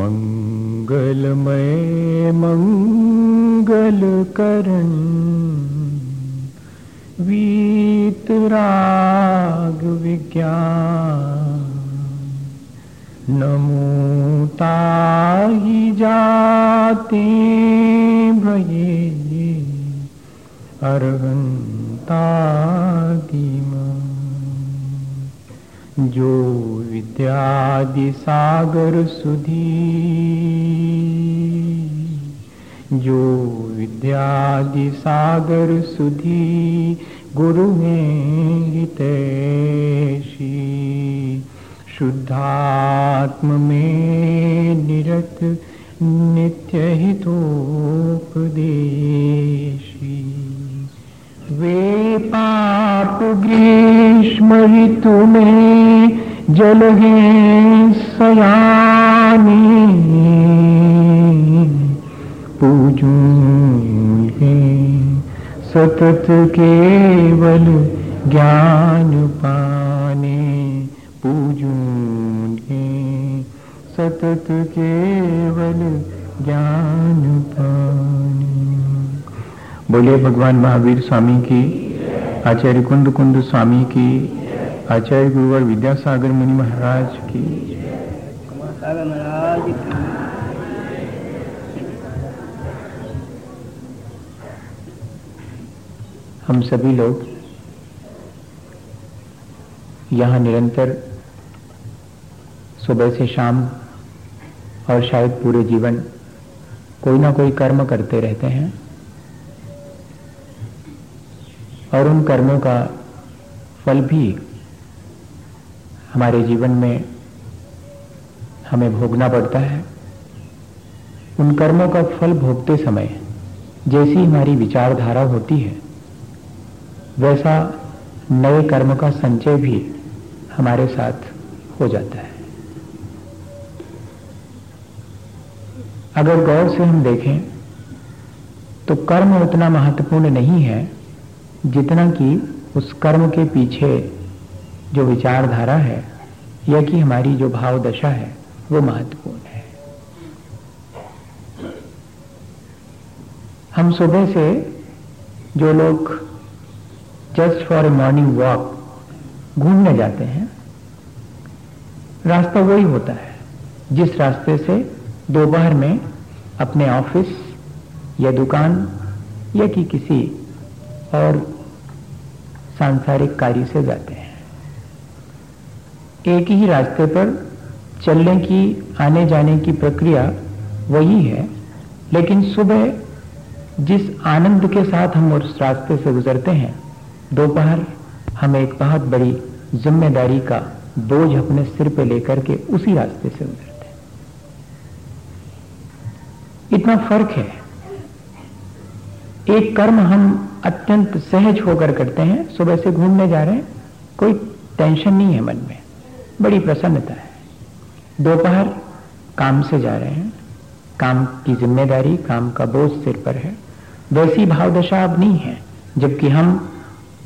मङ्गलमय मङ्गलकर्ण वीतराग विज्ञान नमो ता जाति भय जो विद्यादि सागर सुधी जो विद्यादि सागर सुधी गुरु हितैषी। शुद्धात्म में निरत नित्य हितोपदेशी वे पाप ग्रीष्म ऋतु में जल हैं। सयानी पूजू सतत केवल ज्ञान पाने पूजून सतत केवल ज्ञान पाने। बोले भगवान महावीर स्वामी की आचार्य कुंद कुंद स्वामी की आचार्य गुरुवर विद्यासागर मुनि महाराज की। महाराज की। हम सभी लोग यहाँ निरंतर सुबह से शाम और शायद पूरे जीवन कोई ना कोई कर्म करते रहते हैं। और उन कर्मों का फल भी हमारे जीवन में हमें भोगना पड़ता है। उन कर्मों का फल भोगते समय जैसी हमारी विचारधारा होती है, वैसा नए कर्म का संचय भी हमारे साथ हो जाता है। अगर गौर से हम देखें तो कर्म उतना महत्वपूर्ण नहीं है जितना कि उस कर्म के पीछे जो विचारधारा है, या कि हमारी जो भाव दशा है, वो महत्वपूर्ण है। हम सुबह से जो लोग just for a morning walk घूमने जाते हैं, रास्ता वही होता है, जिस रास्ते से दोपहर में अपने ऑफ़िस या दुकान या कि किसी और सांसारिक कार्य से जाते हैं। एक ही रास्ते पर चलने की, आने जाने की प्रक्रिया वही है, लेकिन सुबह जिस आनंद के साथ हम उस रास्ते से गुजरते हैं, दोपहर हम एक बहुत बड़ी ज़िम्मेदारी का बोझ अपने सिर पे लेकर के उसी रास्ते से गुजरते हैं। इतना फ़र्क है। एक कर्म हम अत्यंत सहज होकर करते हैं, सुबह से घूमने जा रहे हैं, कोई टेंशन नहीं है मन में, बड़ी प्रसन्नता है। दोपहर काम से जा रहे हैं, काम की ज़िम्मेदारी, काम का बोझ सिर पर है, वैसी भाव दशा अब नहीं है, जबकि हम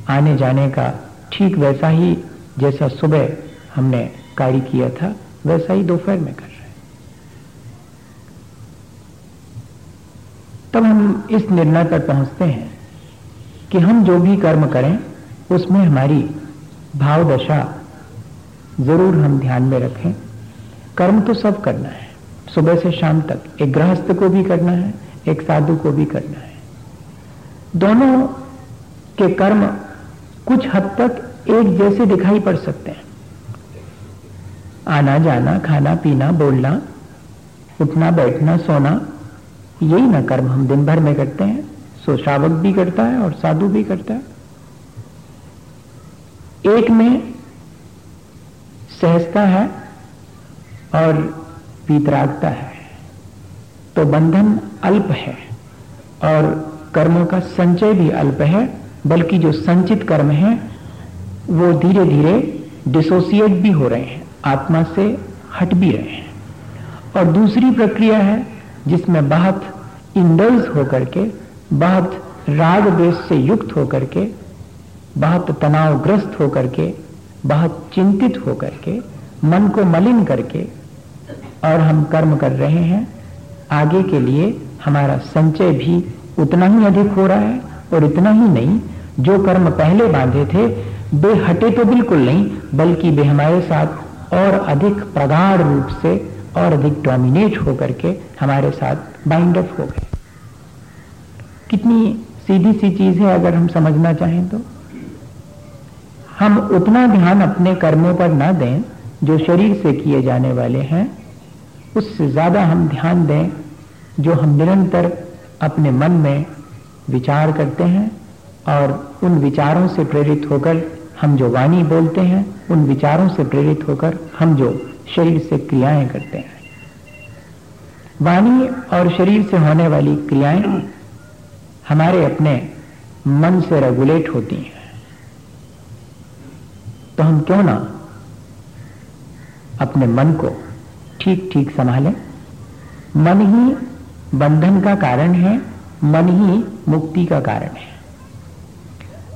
आने जाने का ठीक वैसा ही जैसा सुबह हमने कार्य किया था, वैसा ही दोपहर में कर रहे हैं। तब हम इस निर्णय पर पहुँचते हैं कि हम जो भी कर्म करें, उसमें हमारी भाव दशा ज़रूर हम ध्यान में रखें। कर्म तो सब करना है। सुबह से शाम तक एक गृहस्थ को भी करना है, एक साधु को भी करना है। दोनों के कर्म कुछ हद तक एक जैसे दिखाई पड़ सकते हैं। आना, जाना, खाना, पीना, बोलना, उठना, बैठना, सोना, यही ना कर्म हम दिन भर में करते हैं। सो श्रावक भी करता है और साधु भी करता है। एक में सहजता है और पीतरागता है। तो बंधन अल्प है और कर्मों का संचय भी अल्प है, बल्कि जो संचित कर्म है, वो धीरे धीरे डिसोसिएट भी हो रहे हैं, आत्मा से हट भी रहे हैं। और दूसरी प्रक्रिया है जिसमें बहुत इंडल्स होकर के बहुत राग देश से युक्त होकर के, बहुत तनावग्रस्त होकर के, बहुत चिंतित होकर के, मन को मलिन करके और हम कर्म कर रहे हैं, आगे के लिए हमारा संचय भी उतना ही अधिक हो रहा है और इतना ही नहीं, जो कर्म पहले बांधे थे, वे हटे तो बिल्कुल नहीं, बल्कि वे हमारे साथ और अधिक प्रगाढ़ रूप से और अधिक डोमिनेट होकर के हमारे साथ बाइंड अप हो गए। कितनी सीधी सी चीज़ है अगर हम समझना चाहें तो। हम उतना ध्यान अपने कर्मों पर ना दें, जो शरीर से किए जाने वाले हैं, उससे ज़्यादा हम ध्यान दें, जो हम निरंतर अपने मन में विचार करते हैं और उन विचारों से प्रेरित होकर हम जो वाणी बोलते हैं, उन विचारों से प्रेरित होकर हम जो शरीर से क्रियाएँ करते हैं। वाणी और शरीर से होने वाली क्रियाएँ हमारे अपने मन से रेगुलेट होती हैं। तो हम क्यों ना अपने मन को ठीक ठीक संभालें? मन ही बंधन का कारण है, मन ही मुक्ति का कारण है।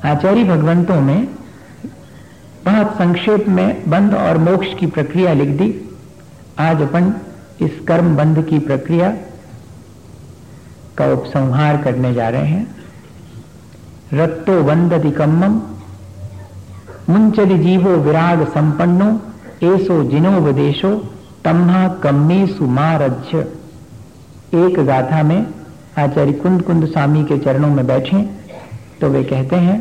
आचार्य भगवंतों में बहुत संक्षेप में बंध और मोक्ष की प्रक्रिया लिख दी। आज अपन इस कर्म बंध की प्रक्रिया का उपसंहार करने जा रहे हैं। रत्तो बंदति कम्मम मुंचदि जीवो विराग संपन्नो, एसो जिनोपदेशो तम्हा कम्मेसु मारज्य एक गाथा में आचार्य कुंद कुंद स्वामी के चरणों में बैठे तो वे कहते हैं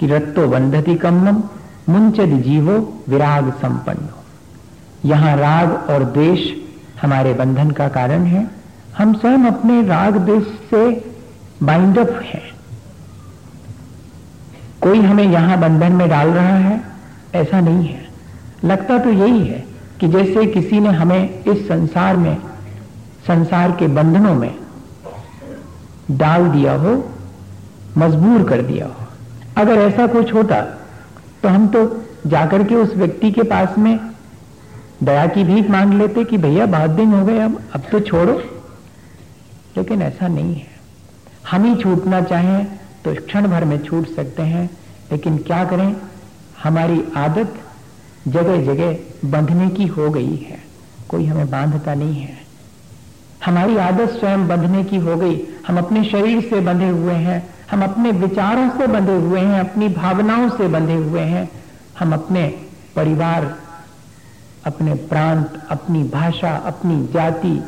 कि रत्तो बंधति कम्मम मुंचद जीवो विराग संपन्नो। यहाँ राग और द्वेष हमारे बंधन का कारण है। हम स्वयं अपने राग देश से बाइंड अप हैं। कोई हमें यहाँ बंधन में डाल रहा है, ऐसा नहीं है। लगता तो यही है कि जैसे किसी ने हमें इस संसार में, संसार के बंधनों में डाल दिया हो, मजबूर कर दिया हो। अगर ऐसा कुछ होता तो हम तो जाकर के उस व्यक्ति के पास में दया की भीख मांग लेते कि भैया बहुत दिन हो गए, अब अब तो छोड़ो। लेकिन ऐसा नहीं है। हम ही छूटना चाहें तो क्षण भर में छूट सकते हैं, लेकिन क्या करें? हमारी आदत जगह जगह बंधने की हो गई है। कोई हमें बांधता नहीं है। हमारी आदत स्वयं बंधने की हो गई। हम अपने शरीर से बंधे हुए हैं। हम अपने विचारों से बंधे हुए हैं। अपनी भावनाओं से बंधे हुए हैं। हम अपने परिवार, अपने प्रांत, अपनी भाषा, अपनी जाति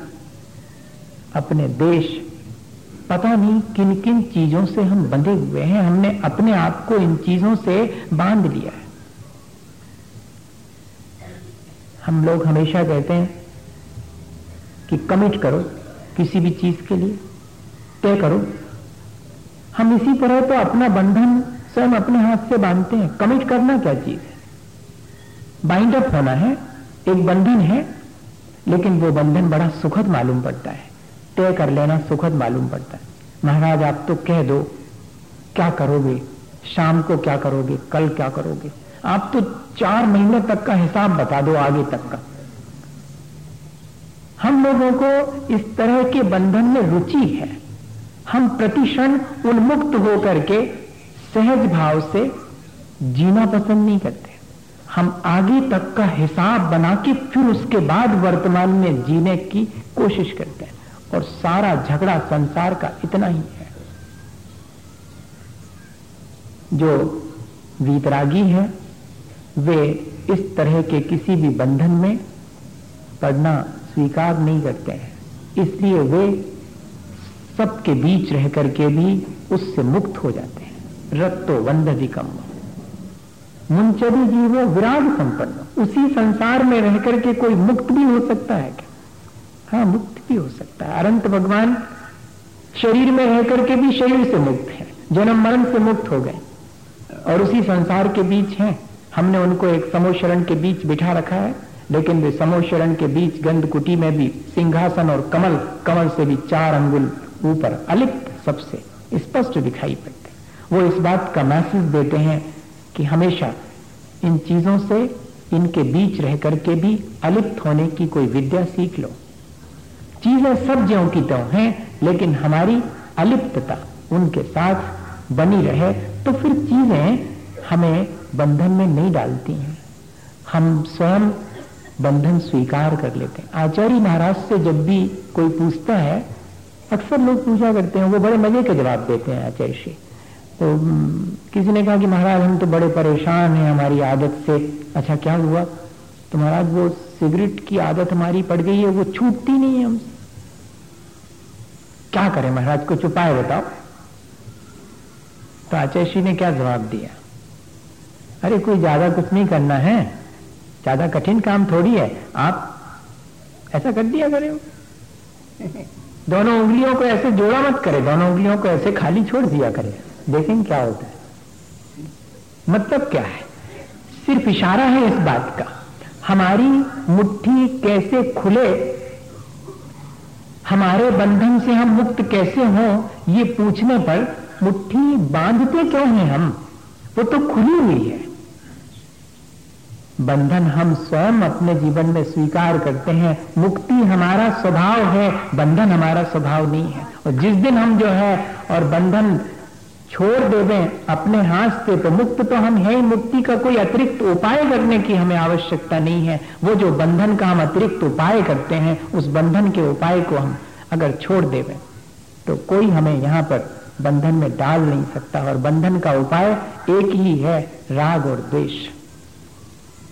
अपने देश। पता नहीं किन किन चीज़ों से हम बंधे हुए हैं। हमने अपने आप को इन चीज़ों से बाँध लिया है। हम लोग हमेशा कहते हैं कि कमिट करो किसी भी चीज़ के लिए। तय करो। हम इसी तरह तो अपना बंधन स्वयं अपने हाथ से बांधते हैं। कमिट करना क्या चीज़ है? बाइंड अप होना है। एक बंधन है, लेकिन वो बंधन बड़ा सुखद मालूम पड़ता है। तय कर लेना सुखद मालूम पड़ता है। महाराज, आप तो कह दो, क्या करोगे? शाम को क्या करोगे? कल क्या करोगे? आप तो चार महीने तक का हिसाब बता दो आगे तक का। हम लोगों को इस तरह के बंधन में रुचि है। हम प्रतिक्षण उन्मुक्त होकर के सहज भाव से जीना पसंद नहीं करते। हम आगे तक का हिसाब बना के फिर उसके बाद वर्तमान में जीने की कोशिश करते हैं। और सारा झगड़ा संसार का इतना ही है। जो वीतरागी है, वे इस तरह के किसी भी बंधन में पड़ना स्वीकार नहीं करते हैं। इसलिए वे सबके बीच रह करके भी उससे मुक्त हो जाते हैं। रत्तो वंदधिकम मुंचरी जीवो विराग संपन्न। उसी संसार में रह करके कोई मुक्त भी हो सकता है क्या? हाँ मुक्त भी हो सकता है। अनंत भगवान शरीर में रह करके भी शरीर से मुक्त है, जन्म मरण से मुक्त हो गए और उसी संसार के बीच हैं। हमने उनको एक समोशरण के बीच बिठा रखा है, लेकिन वे समोशरण के बीच गंध कुटी में भी, सिंहासन और कमल कमल से भी चार अंगुल ऊपर अलिप्त सबसे स्पष्ट दिखाई पड़ते वो इस बात का मैसेज देते हैं कि हमेशा इन चीज़ों से इनके बीच रह करके भी अलिप्त होने की कोई विद्या सीख लो। चीज़ें सब ज्यों की त्यों हैं, लेकिन हमारी अलिप्तता उनके साथ बनी रहे तो फिर चीज़ें हमें बंधन में नहीं डालती हैं। हम स्वयं बंधन स्वीकार कर लेते हैं। आचार्य महाराज से जब भी कोई पूछता है, अक्सर लोग पूछा करते हैं, वो बड़े मज़े के जवाब देते हैं आचार्य से तो किसी ने कहा कि महाराज, हम तो बड़े परेशान हैं हमारी आदत से। अच्छा क्या हुआ? तो महाराज, वो सिगरेट की आदत हमारी पड़ गई है, वो छूटती नहीं है हमसे। क्या करें महाराज को उपाय बताओ। तो आचार्य श्री ने क्या जवाब दिया? अरे, कोई ज़्यादा कुछ नहीं करना है। ज़्यादा कठिन काम थोड़ी है। आप ऐसा कर दिया करें। दोनों उंगलियों को ऐसे जोड़ा मत करे। दोनों उंगलियों को ऐसे खाली छोड़ दिया करे। देखें क्या होता है। मतलब क्या है? सिर्फ़ इशारा है इस बात का। हमारी मुट्ठी कैसे खुले हमारे बंधन से हम मुक्त कैसे हो, ये पूछने पर मुट्ठी बांधते क्यों हैं हम? वो तो खुली हुई है। बंधन हम स्वयं अपने जीवन में स्वीकार करते हैं। मुक्ति हमारा स्वभाव है, बंधन हमारा स्वभाव नहीं है। और जिस दिन हम जो है, और बंधन छोड़ दे दें, अपने हाथ से तो मुक्त तो हम है ही मुक्ति का कोई अतिरिक्त उपाय करने की हमें आवश्यकता नहीं है। वो जो बंधन का हम अतिरिक्त उपाय करते हैं, उस बंधन के उपाय को हम अगर छोड़ देवे तो कोई हमें यहाँ पर बंधन में डाल नहीं सकता। और बंधन का उपाय एक ही है, राग और द्वेष।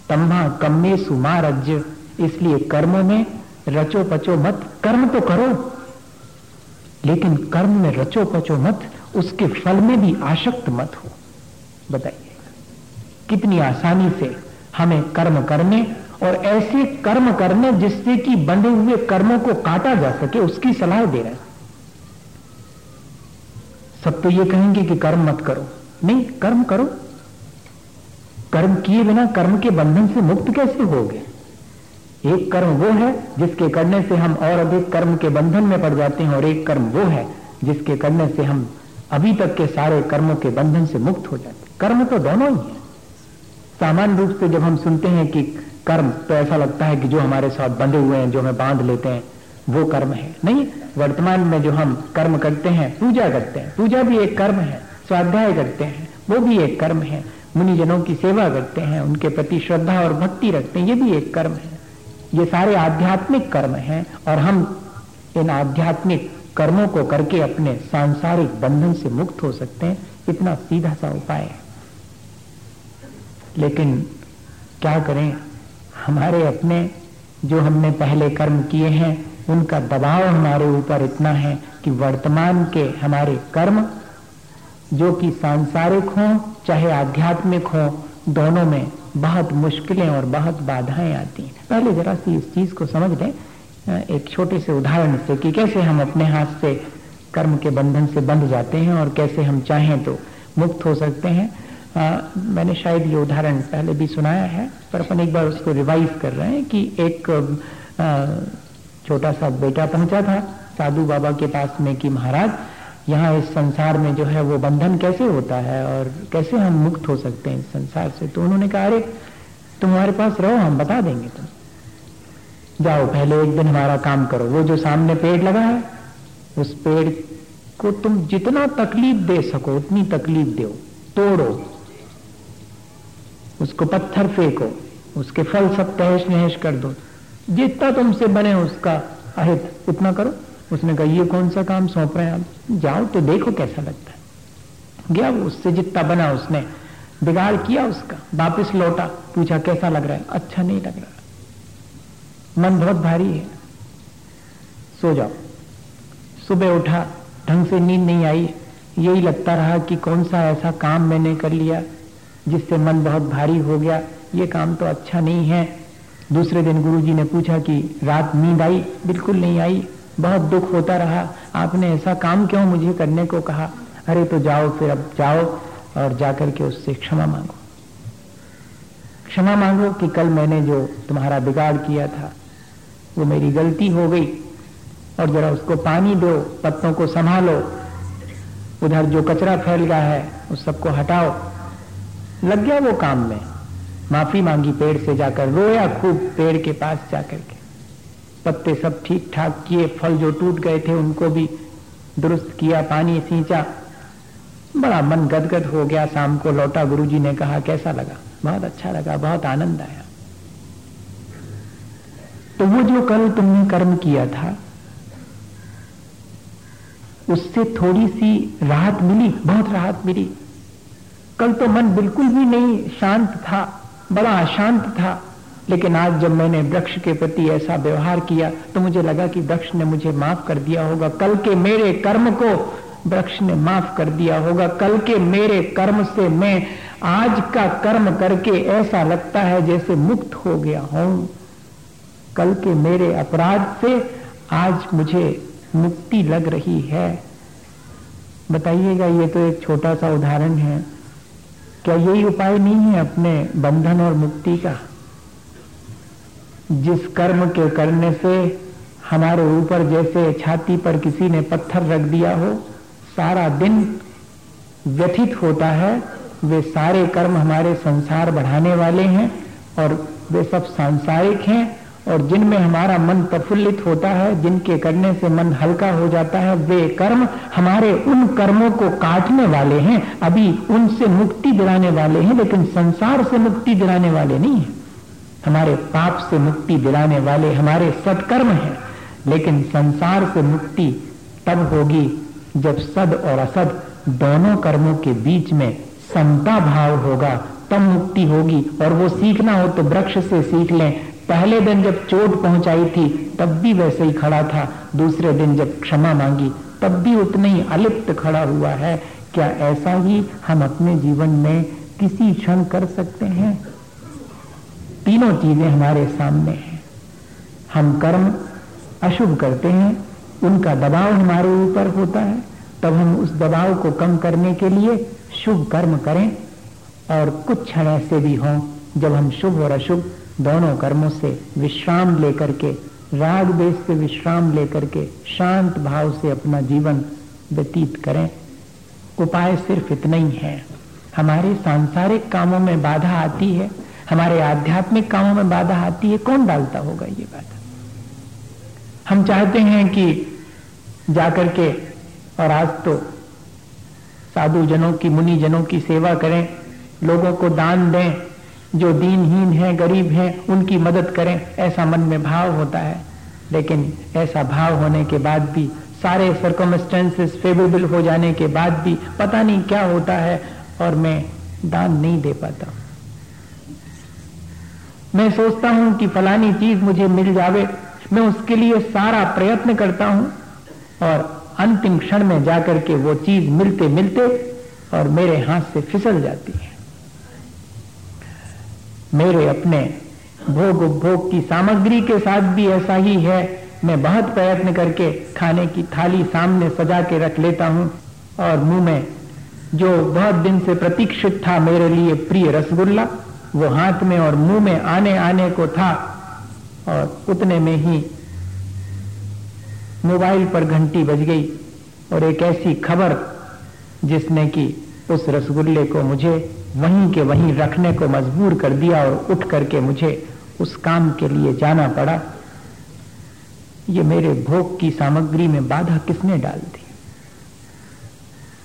तम्भा कम्मे सुमारज्य, इसलिए कर्मों में रचो पचो मत, कर्म तो करो, लेकिन कर्म में रचो पचो मत उसके फल में भी आशक्त मत हो। बताइए, कितनी आसानी से हमें कर्म करने और ऐसे कर्म करने जिससे कि बंधे हुए कर्मों को काटा जा सके, उसकी सलाह दे रहे सब तो ये कहेंगे कि कर्म मत करो। नहीं, कर्म करो। कर्म किए बिना कर्म के बंधन से मुक्त कैसे हो गए एक कर्म वो है जिसके करने से हम और अधिक कर्म के बंधन में पड़ जाते हैं और एक कर्म वो है जिसके करने से हम अभी तक के सारे कर्मों के बंधन से मुक्त हो जाते। कर्म तो दोनों ही है। सामान्य रूप से जब हम सुनते हैं कि कर्म तो ऐसा लगता है कि जो हमारे साथ बंधे हुए हैं, जो हमें बाँध लेते हैं, वो कर्म है। नहीं, वर्तमान में जो हम कर्म करते हैं, पूजा करते हैं। पूजा भी एक कर्म है, स्वाध्याय करते हैं, वो भी एक कर्म है। मुनिजनों की सेवा करते हैं, उनके प्रति श्रद्धा और भक्ति रखते हैं, ये भी एक कर्म है। ये सारे आध्यात्मिक कर्म हैं और हम इन आध्यात्मिक कर्मों को करके अपने सांसारिक बंधन से मुक्त हो सकते हैं, इतना सीधा सा उपाय है। लेकिन क्या करें? हमारे अपने जो हमने पहले कर्म किए हैं, उनका दबाव हमारे ऊपर इतना है कि वर्तमान के हमारे कर्म, जो कि सांसारिक हों, चाहे आध्यात्मिक हो, दोनों में बहुत मुश्किलें और बहुत बाधाएँ आती हैं। पहले जरा सी इस चीज़ को समझ लें। एक छोटे से उदाहरण से कि कैसे हम अपने हाथ से कर्म के बंधन से बंध जाते हैं और कैसे हम चाहें तो मुक्त हो सकते हैं। आ, मैंने शायद ये उदाहरण पहले भी सुनाया है पर अपन एक बार उसको रिवाइज कर रहे हैं कि एक छोटा सा बेटा पहुँचा था साधु बाबा के पास में कि महाराज यहाँ इस संसार में जो है वो बंधन कैसे होता है और कैसे हम मुक्त हो सकते हैं इस संसार से? तो उन्होंने कहा अरे तुम्हारे पास रहो हम बता देंगे तुम जाओ, पहले एक दिन हमारा काम करो। वो जो सामने पेड़ लगा है, उस पेड़ को तुम जितना तकलीफ़ दे सको, उतनी तकलीफ़ दो। तोड़ो। उसको पत्थर फेंको, उसके फल सब तहस नहस कर दो। जितना तुमसे बने उसका अहित उतना करो। उसने कहा, ये कौन सा काम सौंप रहे हैं आप? जाओ तो देखो कैसा लगता है। गया वो उससे जितना बना उसने, बिगाड़ किया उसका, वापिस लौटा, पूछा, कैसा लग रहा है? अच्छा नहीं लग रहा। मन बहुत भारी है। सो जाओ। सुबह उठा, ढंग से नींद नहीं आई। यही लगता रहा कि कौन सा ऐसा काम मैंने कर लिया जिससे मन बहुत भारी हो गया। ये काम तो अच्छा नहीं है। दूसरे दिन गुरुजी ने पूछा कि रात नींद आई? बिल्कुल नहीं आई। बहुत दुख होता रहा। आपने ऐसा काम क्यों मुझे करने को कहा? अरे तो जाओ फिर अब जाओ और जाकर के उससे क्षमा मांगो। क्षमा मांगो कि कल मैंने जो तुम्हारा बिगाड़ किया था वो मेरी गलती हो गई। और जरा उसको पानी दो, पत्तों को संभालो। उधर जो कचरा फैल गया है, उस सबको हटाओ। लग गया वो काम में। माफ़ी मांगी पेड़ से जाकर, रोया खूब पेड़ के पास जाकर के। पत्ते सब ठीक ठाक किए, फल जो टूट गए थे, उनको भी दुरुस्त किया, पानी सींचा। बड़ा मन गदगद हो गया, शाम को लौटा गुरुजी ने कहा, कैसा लगा? बहुत अच्छा लगा, बहुत आनंद आया। तो वो जो कल तुमने कर्म किया था, उससे थोड़ी सी राहत मिली, बहुत राहत मिली। कल तो मन बिल्कुल भी नहीं शांत था, बड़ा अशांत था, लेकिन आज जब मैंने वृक्ष के प्रति ऐसा व्यवहार किया तो मुझे लगा कि वृक्ष ने मुझे माफ़ कर दिया होगा। कल के मेरे कर्म को वृक्ष ने माफ़ कर दिया होगा। कल के मेरे कर्म से मैं आज का कर्म करके ऐसा लगता है जैसे मुक्त हो गया हूँ। कल के मेरे अपराध से आज मुझे मुक्ति लग रही है। बताइएगा, ये तो एक छोटा सा उदाहरण है। क्या यही उपाय नहीं है अपने बंधन और मुक्ति का? जिस कर्म के करने से हमारे ऊपर जैसे छाती पर किसी ने पत्थर रख दिया हो, सारा दिन व्यथित होता है। वे सारे कर्म हमारे संसार बढ़ाने वाले हैं और वे सब सांसारिक हैं। और जिनमें हमारा मन प्रफुल्लित होता है, जिनके करने से मन हल्का हो जाता है, वे कर्म हमारे उन कर्मों को काटने वाले हैं। अभी उनसे मुक्ति दिलाने वाले हैं, लेकिन संसार से मुक्ति दिलाने वाले नहीं है। हमारे पाप से मुक्ति दिलाने वाले हमारे सत्कर्म हैं, लेकिन संसार से मुक्ति तब होगी जब सद और असद दोनों कर्मों के बीच में समता भाव होगा। तब मुक्ति होगी, और वो सीखना हो तो वृक्ष से सीख लें पहले दिन जब चोट पहुंचाई थी, तब भी वैसे ही खड़ा था। दूसरे दिन जब क्षमा मांगी, तब भी उतने ही अलिप्त खड़ा हुआ है। क्या ऐसा ही हम अपने जीवन में किसी क्षण कर सकते हैं? तीनों चीज़ें हमारे सामने हैं। हम कर्म अशुभ करते हैं, उनका दबाव हमारे ऊपर होता है। तब हम उस दबाव को कम करने के लिए शुभ कर्म करें, और कुछ क्षण ऐसे भी हों जब हम शुभ और अशुभ दोनों कर्मों से विश्राम लेकर के, राग देश से विश्राम लेकर के, शांत भाव से अपना जीवन व्यतीत करें। उपाय सिर्फ़ इतना ही है। हमारे सांसारिक कामों में बाधा आती है, हमारे आध्यात्मिक कामों में बाधा आती है, कौन डालता होगा ये बाधा हम चाहते हैं कि जाकर के, और आज तो साधु जनों की मुनि जनों की सेवा करें, लोगों को दान दें जो दीनहीन है, गरीब है, उनकी मदद करें, ऐसा मन में भाव होता है। लेकिन ऐसा भाव होने के बाद भी, सारे सर्कमस्टेंसेस फेवरेबल हो जाने के बाद भी पता नहीं क्या होता है और मैं दान नहीं दे पाता। मैं सोचता हूँ कि फलानी चीज़ मुझे मिल जावे, मैं उसके लिए सारा प्रयत्न करता हूँ और अंतिम क्षण में जाकर के वो चीज़ मिलते मिलते और मेरे हाथ से फिसल जाती है। मेरे अपने भोग उपभोग की सामग्री के साथ भी ऐसा ही है। मैं बहुत प्रयत्न करके खाने की थाली सामने सजा के रख लेता हूँ और मुँह में जो बहुत दिन से प्रतीक्षित था मेरे लिए प्रिय रसगुल्ला, वो हाथ में और मुँह में आने आने को था और उतने में ही मोबाइल पर घंटी बज गई और एक ऐसी खबर जिसने कि उस रसगुल्ले को मुझे वहीं के वहीं रखने को मजबूर कर दिया और उठ करके मुझे उस काम के लिए जाना पड़ा। ये मेरे भोग की सामग्री में बाधा किसने डाल दी?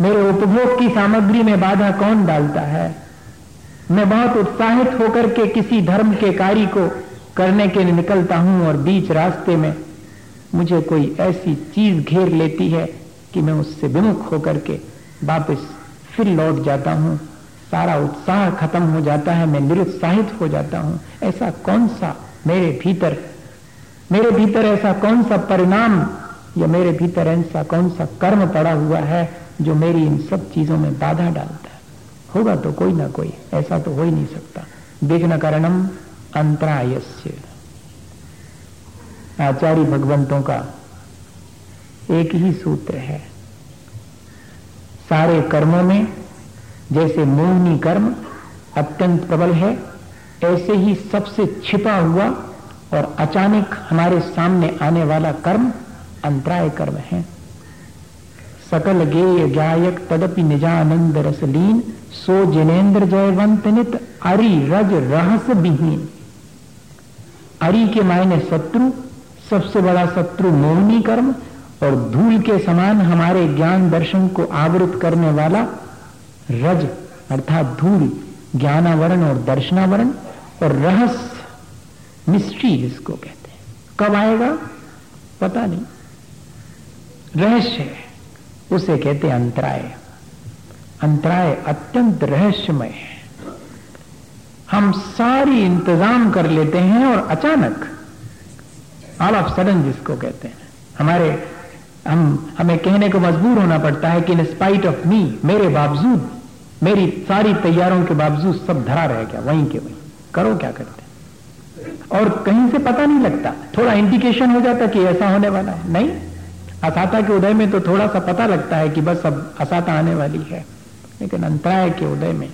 मेरे उपभोग की सामग्री में बाधा कौन डालता है? मैं बहुत उत्साहित होकर के किसी धर्म के कार्य को करने के लिए निकलता हूँ और बीच रास्ते में मुझे कोई ऐसी चीज़ घेर लेती है कि मैं उससे विमुख होकर के वापस फिर लौट जाता हूँ। सारा उत्साह खत्म हो जाता है, मैं निरुत्साहित हो जाता हूँ। ऐसा कौन सा मेरे भीतर? मेरे भीतर ऐसा कौन सा परिणाम? या मेरे भीतर ऐसा कौन सा कर्म पड़ा हुआ है जो मेरी इन सब चीज़ों में बाधा डालता है? होगा तो कोई ना कोई, ऐसा तो हो ही नहीं सकता। विघ्न कारणम अंतरायस्य। आचार्य भगवंतों का एक ही सूत्र है। सारे कर्मों में, जैसे मोहनी कर्म अत्यंत प्रबल है, ऐसे ही सबसे छिपा हुआ और अचानक हमारे सामने आने वाला कर्म अंतराय कर्म है। सकल गेय गायक तदपि निजानंद रसलीन, सो जिनेन्द्र जयवंत नित अरि रज रहस विहीन अरि के मायने शत्रु, सबसे बड़ा शत्रु मोहनी कर्म और धूल के समान हमारे ज्ञान दर्शन को आवृत करने वाला रज, अर्थात धूल, ज्ञानावरण और दर्शनावरण और रहस्य मिस्ट्री जिसको कहते हैं। कब आएगा? पता नहीं। रहस्य उसे कहते अंतराय। अंतराय अत्यंत रहस्यमय है। हम सारी इंतज़ाम कर लेते हैं और अचानक ऑल ऑफ़ सडन जिसको कहते हैं, हमारे हम, हमें कहने को मजबूर होना पड़ता है कि इन स्पाइट ऑफ़ मी मेरे बावजूद, मेरी सारी तैयारों के बावजूद सब धरा रह गया, वहीं के वहीं। करो क्या करते और कहीं से पता नहीं लगता। थोड़ा इंडिकेशन हो जाता कि ऐसा होने वाला है। नहीं। असाता के उदय में तो थोड़ा सा पता लगता है कि बस अब असाता आने वाली है। लेकिन अंतराय के उदय में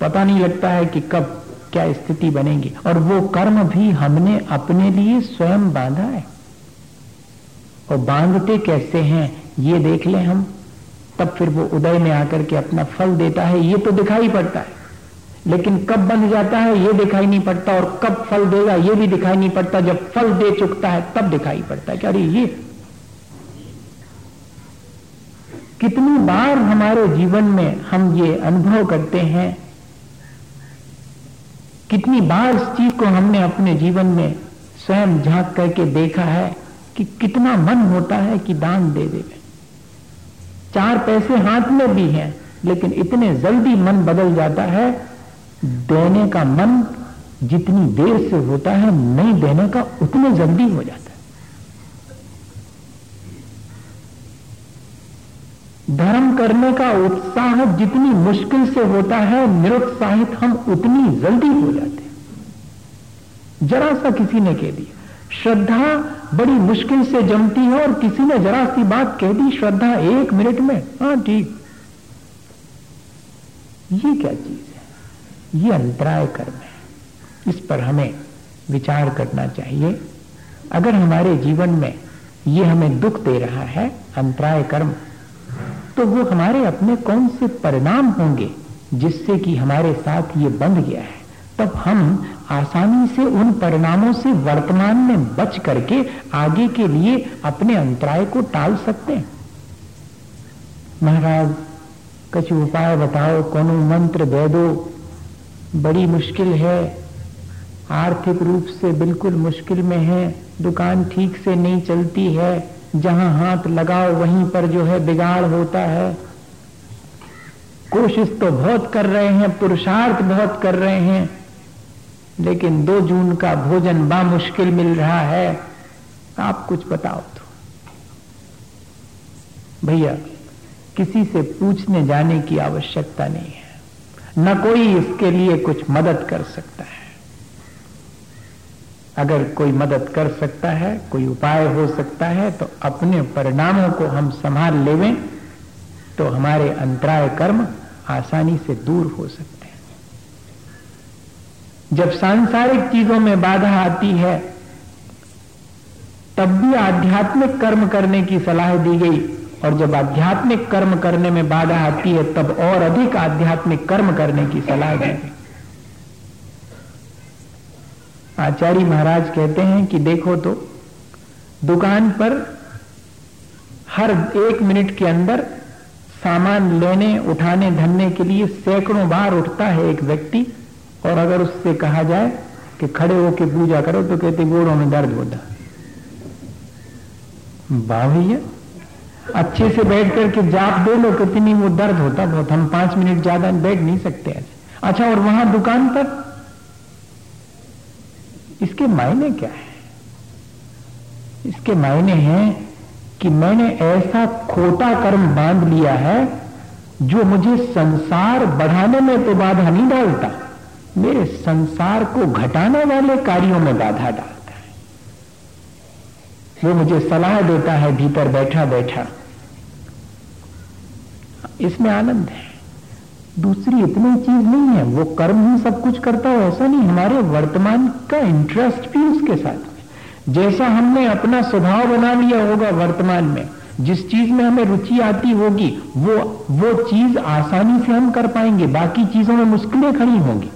पता नहीं लगता है कि कब क्या स्थिति बनेगी। और वो कर्म भी हमने अपने लिए स्वयं बांधा है। और बांधते कैसे हैं, ये देख लें हम। तब फिर वो उदय में आकर के अपना फल देता है, ये तो दिखाई पड़ता है। लेकिन कब बन जाता है, ये दिखाई नहीं पड़ता, और कब फल देगा, ये भी दिखाई नहीं पड़ता। जब फल दे चुकता है, तब दिखाई पड़ता है। अरे ये कितनी बार हमारे जीवन में हम ये अनुभव करते हैं, कितनी बार इस चीज़ को हमने अपने जीवन में स्वयं झाँक करके देखा है कि कितना मन होता है कि दान दे दे। चार पैसे हाथ में भी हैं, लेकिन इतने जल्दी मन बदल जाता है, देने का मन जितनी देर से होता है, नहीं देने का उतने जल्दी हो जाता है। धर्म करने का उत्साह जितनी मुश्किल से होता है, निरुत्साहित हम उतनी जल्दी हो जाते हैं। जरा सा किसी ने कह दिया, श्रद्धा बड़ी मुश्किल से जमती है और किसी ने जरा सी बात कह दी, श्रद्धा, एक मिनट में। हाँ ठीक ये क्या चीज़ है? ये अंतराय कर्म है। इस पर हमें विचार करना चाहिए। अगर हमारे जीवन में ये हमें दुख दे रहा है, अंतराय कर्म तो वो हमारे अपने कौन से परिणाम होंगे जिससे कि हमारे साथ ये बंध गया है? तब हम आसानी से उन परिणामों से वर्तमान में बच करके आगे के लिए अपने अंतराय को टाल सकते हैं। महाराज, कुछ उपाय बताओ, कौन मंत्र दे दो। बड़ी मुश्किल है। आर्थिक रूप से बिल्कुल मुश्किल में है। दुकान ठीक से नहीं चलती है। जहाँ हाथ लगाओ, वहीं पर जो है बिगाड़ होता है। कोशिश तो बहुत कर रहे हैं, पुरुषार्थ बहुत कर रहे हैं। लेकिन दो जून का भोजन बा मुश्किल मिल रहा है। आप कुछ बताओ तो। भैया, किसी से पूछने जाने की आवश्यकता नहीं है। न कोई इसके लिए कुछ मदद कर सकता है। अगर कोई मदद कर सकता है, कोई उपाय हो सकता है तो अपने परिणामों को हम संभाल लेवें तो हमारे अंतराय कर्म आसानी से दूर हो सकते जब सांसारिक चीज़ों में बाधा आती है, तब भी आध्यात्मिक कर्म करने की सलाह दी गई। और जब आध्यात्मिक कर्म करने में बाधा आती है, तब और अधिक आध्यात्मिक कर्म करने की सलाह दी गई। आचार्य महाराज कहते हैं कि देखो तो दुकान पर हर एक मिनट के अंदर सामान लेने, उठाने धरने के लिए सैकड़ों बार उठता है एक व्यक्ति। और अगर उससे कहा जाए कि खड़े होकर पूजा करो तो कहते गोड़ों में दर्द होता। वाह भैया अच्छे से बैठ करके जाप दे लो कितनी वो दर्द होता बहुत। हम पाँच मिनट ज़्यादा बैठ नहीं सकते ऐसे अच्छा और वहाँ दुकान पर? इसके मायने क्या है? इसके मायने हैं कि मैंने ऐसा खोटा कर्म बाँध लिया है, जो मुझे संसार बढ़ाने में तो बाधा नहीं डालता। मेरे संसार को घटाने वाले कार्यों में बाधा डालता है। वो मुझे सलाह देता है, भीतर बैठा बैठा। इसमें आनंद है। दूसरी इतनी चीज़ नहीं है। वो कर्म ही सब कुछ करता हो, ऐसा नहीं। हमारे वर्तमान का इंटरेस्ट भी उसके साथ जैसा हमने अपना स्वभाव बना लिया होगा वर्तमान में, जिस चीज़ में हमें रुचि आती होगी, वो वो चीज़ आसानी से हम कर पाएँगे। बाकी चीज़ों में मुश्किलें खड़ी होंगी।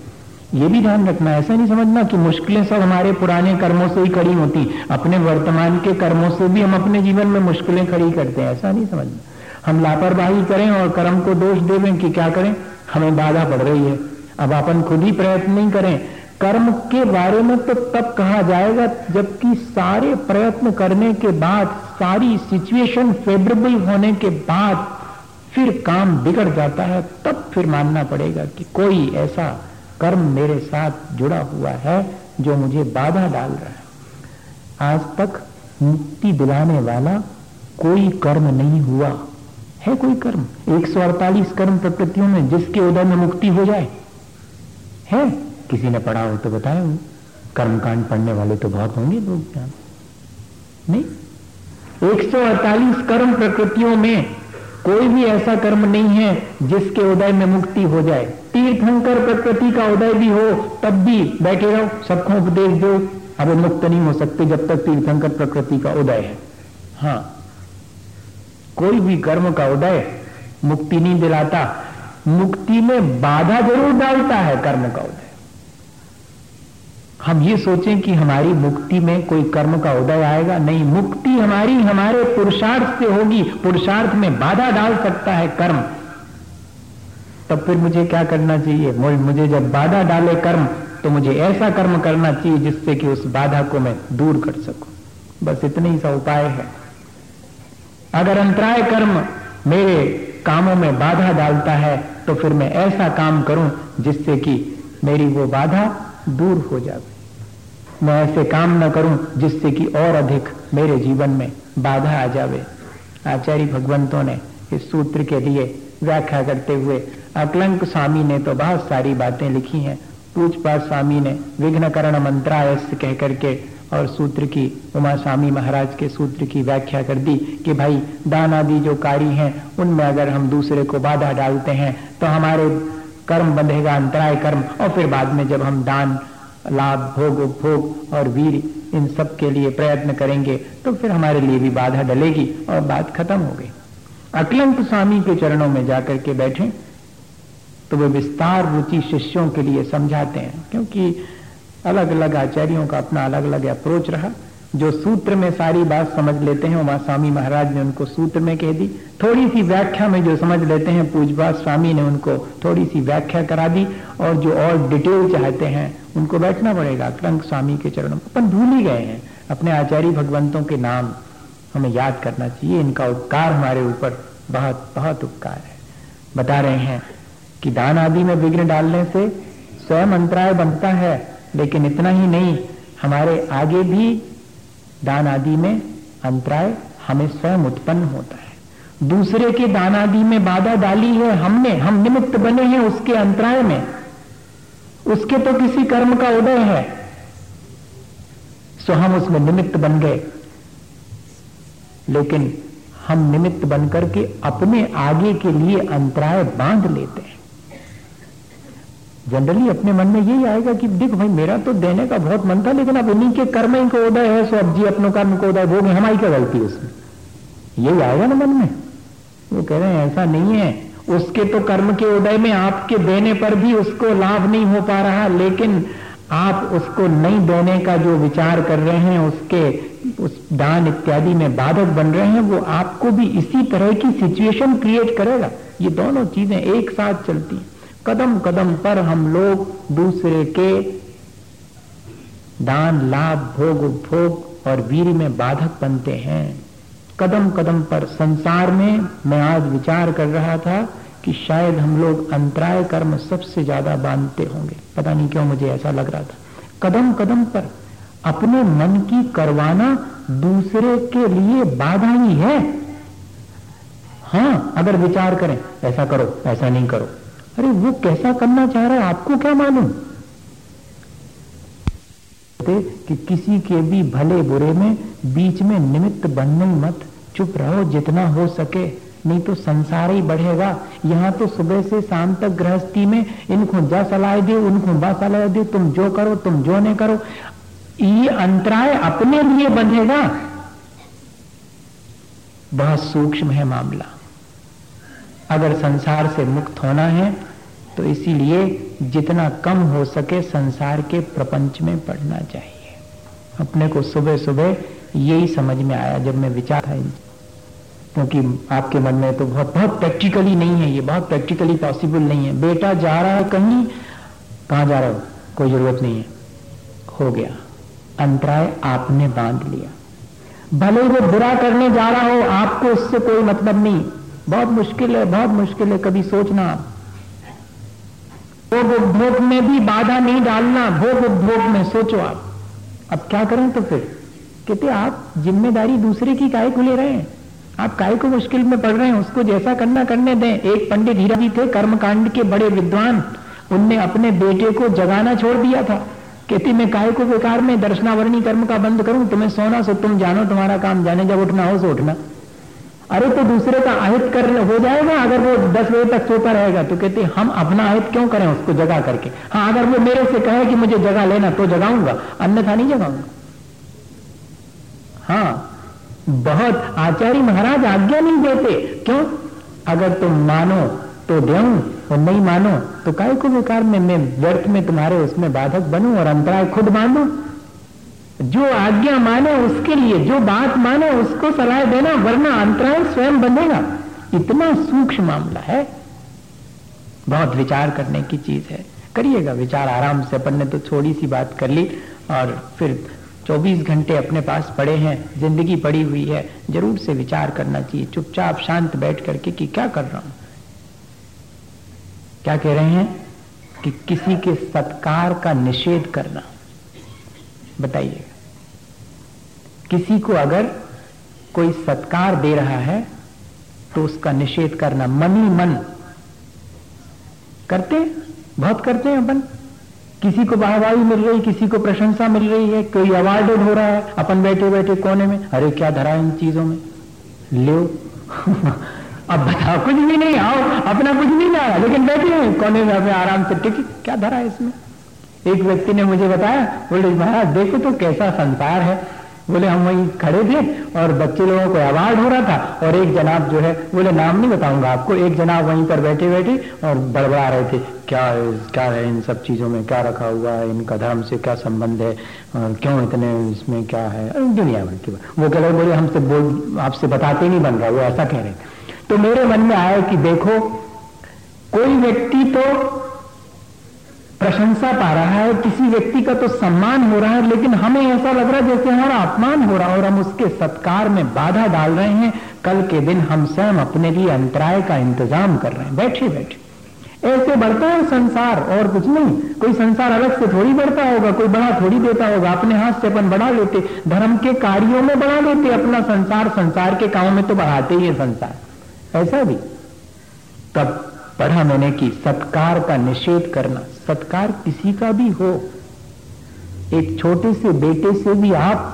ये भी ध्यान रखना, ऐसा नहीं समझना कि मुश्किलें सब हमारे पुराने कर्मों से ही खड़ी होती, अपने वर्तमान के कर्मों से भी हम अपने जीवन में मुश्किलें खड़ी करते हैं, ऐसा नहीं समझना। हम लापरवाही करें और कर्म को दोष देवें कि क्या करें? हमें बाधा पड़ रही है। अब अपन खुद ही प्रयत्न नहीं करें। कर्म के बारे में तो तब कहा जाएगा जबकि सारे प्रयत्न करने के बाद, सारी सिचुएशन फेवरेबल होने के बाद फिर काम बिगड़ जाता है, तब फिर मानना पड़ेगा कि कोई ऐसा कर्म मेरे साथ जुड़ा हुआ है, जो मुझे बाधा डाल रहा है। आज तक मुक्ति दिलाने वाला कोई कर्म नहीं हुआ। है कोई कर्म? 148 कर्म प्रकृतियों में जिसके उदय में मुक्ति हो जाए। है? किसी ने पढ़ा हो तो बताया हो। कर्मकांड पढ़ने वाले तो बहुत होंगे लोग, जान। नहीं? 148 कर्म प्रकृतियों में कोई भी ऐसा कर्म नहीं है जिसके उदय में मुक्ति हो जाए। तीर्थंकर प्रकृति का उदय भी हो, तब भी बैठे रहो, सबको उपदेश दो। अब मुक्त नहीं हो सकते जब तक तीर्थंकर प्रकृति का उदय है। हाँ कोई भी कर्म का उदय मुक्ति नहीं दिलाता। मुक्ति में बाधा ज़रूर डालता है कर्म का उदय। हम ये सोचें कि हमारी मुक्ति में कोई कर्म का उदय आएगा। नहीं, मुक्ति हमारी हमारे पुरुषार्थ से होगी। पुरुषार्थ में बाधा डाल सकता है कर्म। तब फिर मुझे क्या करना चाहिए? मुझे जब बाधा डाले कर्म तो मुझे ऐसा कर्म करना चाहिए जिससे कि उस बाधा को मैं दूर कर सकूँ। बस इतने ही सा उपाय है। अगर अंतराय कर्म मेरे कामों में बाधा डालता है तो फिर मैं ऐसा काम करूँ जिससे कि मेरी वो बाधा दूर हो जाए मैं ऐसे काम न करूँ जिससे कि और अधिक मेरे जीवन में बाधा आ जावे। आचार्य भगवंतों ने इस सूत्र के लिए व्याख्या करते हुए अकलंक स्वामी ने तो बहुत सारी बातें लिखी हैं। पूछपाठ स्वामी ने विघ्न करण मंत्रायस कह करके और सूत्र की उमा स्वामी महाराज के सूत्र की व्याख्या कर दी कि भाई, दान आदि जो कार्य हैं, उनमें अगर हम दूसरे को बाधा डालते हैं तो हमारे कर्म बंधेगा, अंतराय कर्म, और फिर बाद में जब हम दान लाभ, भोग, उपभोग और वीर इन सब के लिए प्रयत्न करेंगे तो फिर हमारे लिए भी बाधा डलेगी और बात खत्म हो गई। अकलंक स्वामी के चरणों में जाकर के बैठे तो वे विस्तार रुचि शिष्यों के लिए समझाते हैं, क्योंकि अलग अलग आचार्यों का अपना अलग अलग अप्रोच रहा। जो सूत्र में सारी बात समझ लेते हैं उमा स्वामी महाराज ने उनको सूत्र में कह दी। थोड़ी सी व्याख्या में जो समझ लेते हैं पूजपा स्वामी ने उनको थोड़ी सी व्याख्या करा दी और जो और डिटेल चाहते हैं, उनको बैठना पड़ेगा क्रंक स्वामी के चरणों अपन भूल ही गए हैं। अपने आचार्य भगवंतों के नाम हमें याद करना चाहिए। इनका उपकार हमारे ऊपर बहुत बहुत उपकार है। बता रहे हैं कि दान आदि में विघ्न डालने से स्वयं अंतराय बनता है, लेकिन इतना ही नहीं, हमारे आगे भी दान आदि में अंतराय हमें स्वयं उत्पन्न होता है। दूसरे के दान आदि में बाधा डाली है हमने, हम निमित्त बने हैं उसके अंतराय में। उसके तो किसी कर्म का उदय है। सो हम उसमें निमित्त बन गए। लेकिन हम निमित्त बनकर के अपने आगे के लिए अंतराय बाँध लेते हैं। जनरली अपने मन में यही आएगा कि देख भाई, मेरा तो देने का बहुत मन था, लेकिन अब उन्हीं के कर्म ही को उदय है, सो अब जी अपनों कर्म को उदय भोग हमारी क्या गलती है उसमें? यही आएगा ना मन में? वो कह रहे हैं, ऐसा नहीं है। उसके तो कर्म के उदय में आपके देने पर भी उसको लाभ नहीं हो पा रहा, लेकिन आप उसको नहीं देने का जो विचार कर रहे हैं, उसके उस दान इत्यादि में बाधक बन रहे हैं, वो आपको भी इसी तरह की सिचुएशन क्रिएट करेगा। ये दोनों चीज़ें एक साथ चलती हैं। कदम कदम पर हम लोग दूसरे के दान, लाभ, भोग, उपभोग और वीर में बाधक बनते हैं। कदम कदम पर संसार में मैं आज विचार कर रहा था कि शायद हम लोग अंतराय कर्म सबसे ज़्यादा बांधते होंगे। पता नहीं क्यों मुझे ऐसा लग रहा था। कदम कदम पर अपने मन की करवाना दूसरे के लिए बाधा ही है। हाँ अगर विचार करें, ऐसा करो, ऐसा नहीं करो। अरे वो कैसा करना चाह रहा है? आपको क्या मालूम? कि किसी के भी भले बुरे में बीच में निमित्त बनने मत, चुप रहो जितना हो सके, नहीं तो संसार ही बढ़ेगा। यहाँ तो सुबह से शाम तक गृहस्थी में इनको जा सलाह दे, उनको बा सलाह दे, तुम जो करो, तुम जो नहीं करो। ये अंतराय अपने लिए बंधेगा। बहुत सूक्ष्म है मामला। अगर संसार से मुक्त होना है तो इसीलिए जितना कम हो सके संसार के प्रपंच में पढ़ना चाहिए। अपने को सुबह सुबह यही समझ में आया जब मैं विचार था। क्योंकि आपके मन में तो बहुत बहुत प्रैक्टिकली नहीं है ये, बहुत प्रैक्टिकली पॉसिबल नहीं है। बेटा जा रहा है कहीं, कहा जा रहा हो? कोई ज़रूरत नहीं है। हो गया। अंतराय आपने बाँध लिया। भले वो बुरा करने जा रहा हो, आपको उससे कोई मतलब नहीं। बहुत मुश्किल है, बहुत मुश्किल है, कभी सोचना। भोग उपभोग में भी बाधा नहीं डालना, भोग उपभोग में, सोचो आप। अब क्या करें तो फिर? कहते आप ज़िम्मेदारी दूसरे की काय को ले रहे हैं? आप काय को मुश्किल में पड़ रहे हैं? उसको जैसा करना करने दें। एक पंडित हीरा जी थे, कर्मकांड के बड़े विद्वान। उनने अपने बेटे को जगाना छोड़ दिया था। कहती, मैं काय को बेकार में दर्शनावरणी कर्म का बंद करूँ? तुम्हें सोना सो, तुम जानो, तुम्हारा काम जाने जब उठना हो, सो उठना। अरे तो दूसरे का आहित कर हो जाएगा अगर वो दस बजे तक सोता रहेगा। तो कहते, हम अपना आहित क्यों करें उसको जगा करके? हाँ अगर वो मेरे से कहे कि मुझे जगा लेना तो जगाऊँगा। अन्यथा नहीं जगाऊँगा। हाँ बहुत आचार्य महाराज आज्ञा नहीं देते। क्यों? अगर तुम मानो तो दे और नहीं मानो तो काय को बेकार में मैं व्यर्थ में तुम्हारे उसमें बाधक बनू और अंतराय खुद मानो जो आज्ञा माने उसके लिए, जो बात माने उसको सलाह देना, वरना अंतराय स्वयं बनेगा इतना सूक्ष्म मामला है। बहुत विचार करने की चीज़ है। करिएगा विचार, आराम से, अपन ने तो थोड़ी सी बात कर ली, और फिर 24 घंटे अपने पास पड़े हैं, ज़िंदगी पड़ी हुई है, ज़रूर से विचार करना चाहिए। चुपचाप शांत बैठ करके कि क्या कर रहा हूँ? क्या कह रहे हैं? कि किसी के सत्कार का निषेध करना। बताइए। किसी को अगर कोई सत्कार दे रहा है तो उसका निषेध करना मन मन। करते बहुत करते हैं अपन। किसी को वाहवाही मिल रही, किसी को प्रशंसा मिल रही है, कोई अवार्डेड हो रहा है, अपन बैठे बैठे कोने में, अरे क्या धरा इन चीज़ों में? लो अब बताओ, कुछ भी नहीं, आओ, अपना कुछ भी ना, लेकिन बैठे हैं, कोने में हमें आराम से टिक, क्या धरा है इसमें? एक व्यक्ति ने मुझे बताया, बोले, महाराज, देखो तो कैसा संसार है बोले, हम वहीं खड़े थे और बच्चे लोगों को अवार्ड हो रहा था और एक जनाब जो है, बोले, नाम नहीं बताऊँगा आपको। एक जनाब वहीं पर बैठे बैठे और बड़बड़ा रहे थे। क्या है क्या है इन सब चीज़ों में? क्या रखा हुआ है? इनका धर्म से क्या संबंध है? और क्यों इतने इसमें क्या है? दुनिया भर की वो कह रहे, बोले, हमसे बोल, आपसे बताते नहीं बन रहा वो ऐसा कह रहे तो मेरे मन में आया कि देखो, कोई व्यक्ति तो प्रशंसा पा रहा है किसी व्यक्ति का तो सम्मान हो रहा है, लेकिन हमें ऐसा लग रहा है जैसे हमारा अपमान हो रहा है और हम उसके सत्कार में बाधा डाल रहे हैं। कल के दिन हम स्वयं अपने लिए अंतराय का इंतज़ाम कर रहे हैं। बैठे बैठे ऐसे बढ़ता है संसार और कुछ नहीं। कोई संसार अलग से थोड़ी बढ़ता होगा, कोई बड़ा थोड़ी देता होगा। अपने हाथ से अपन बढ़ा लेते, धर्म के कार्यों में बढ़ा लेते, अपना संसार संसार के काम में तो बढ़ाते ही है संसार। ऐसा भी। तब पढ़ा मैंने कि सत्कार का निषेध करना सत्कार किसी का भी हो, एक छोटे से बेटे से भी आप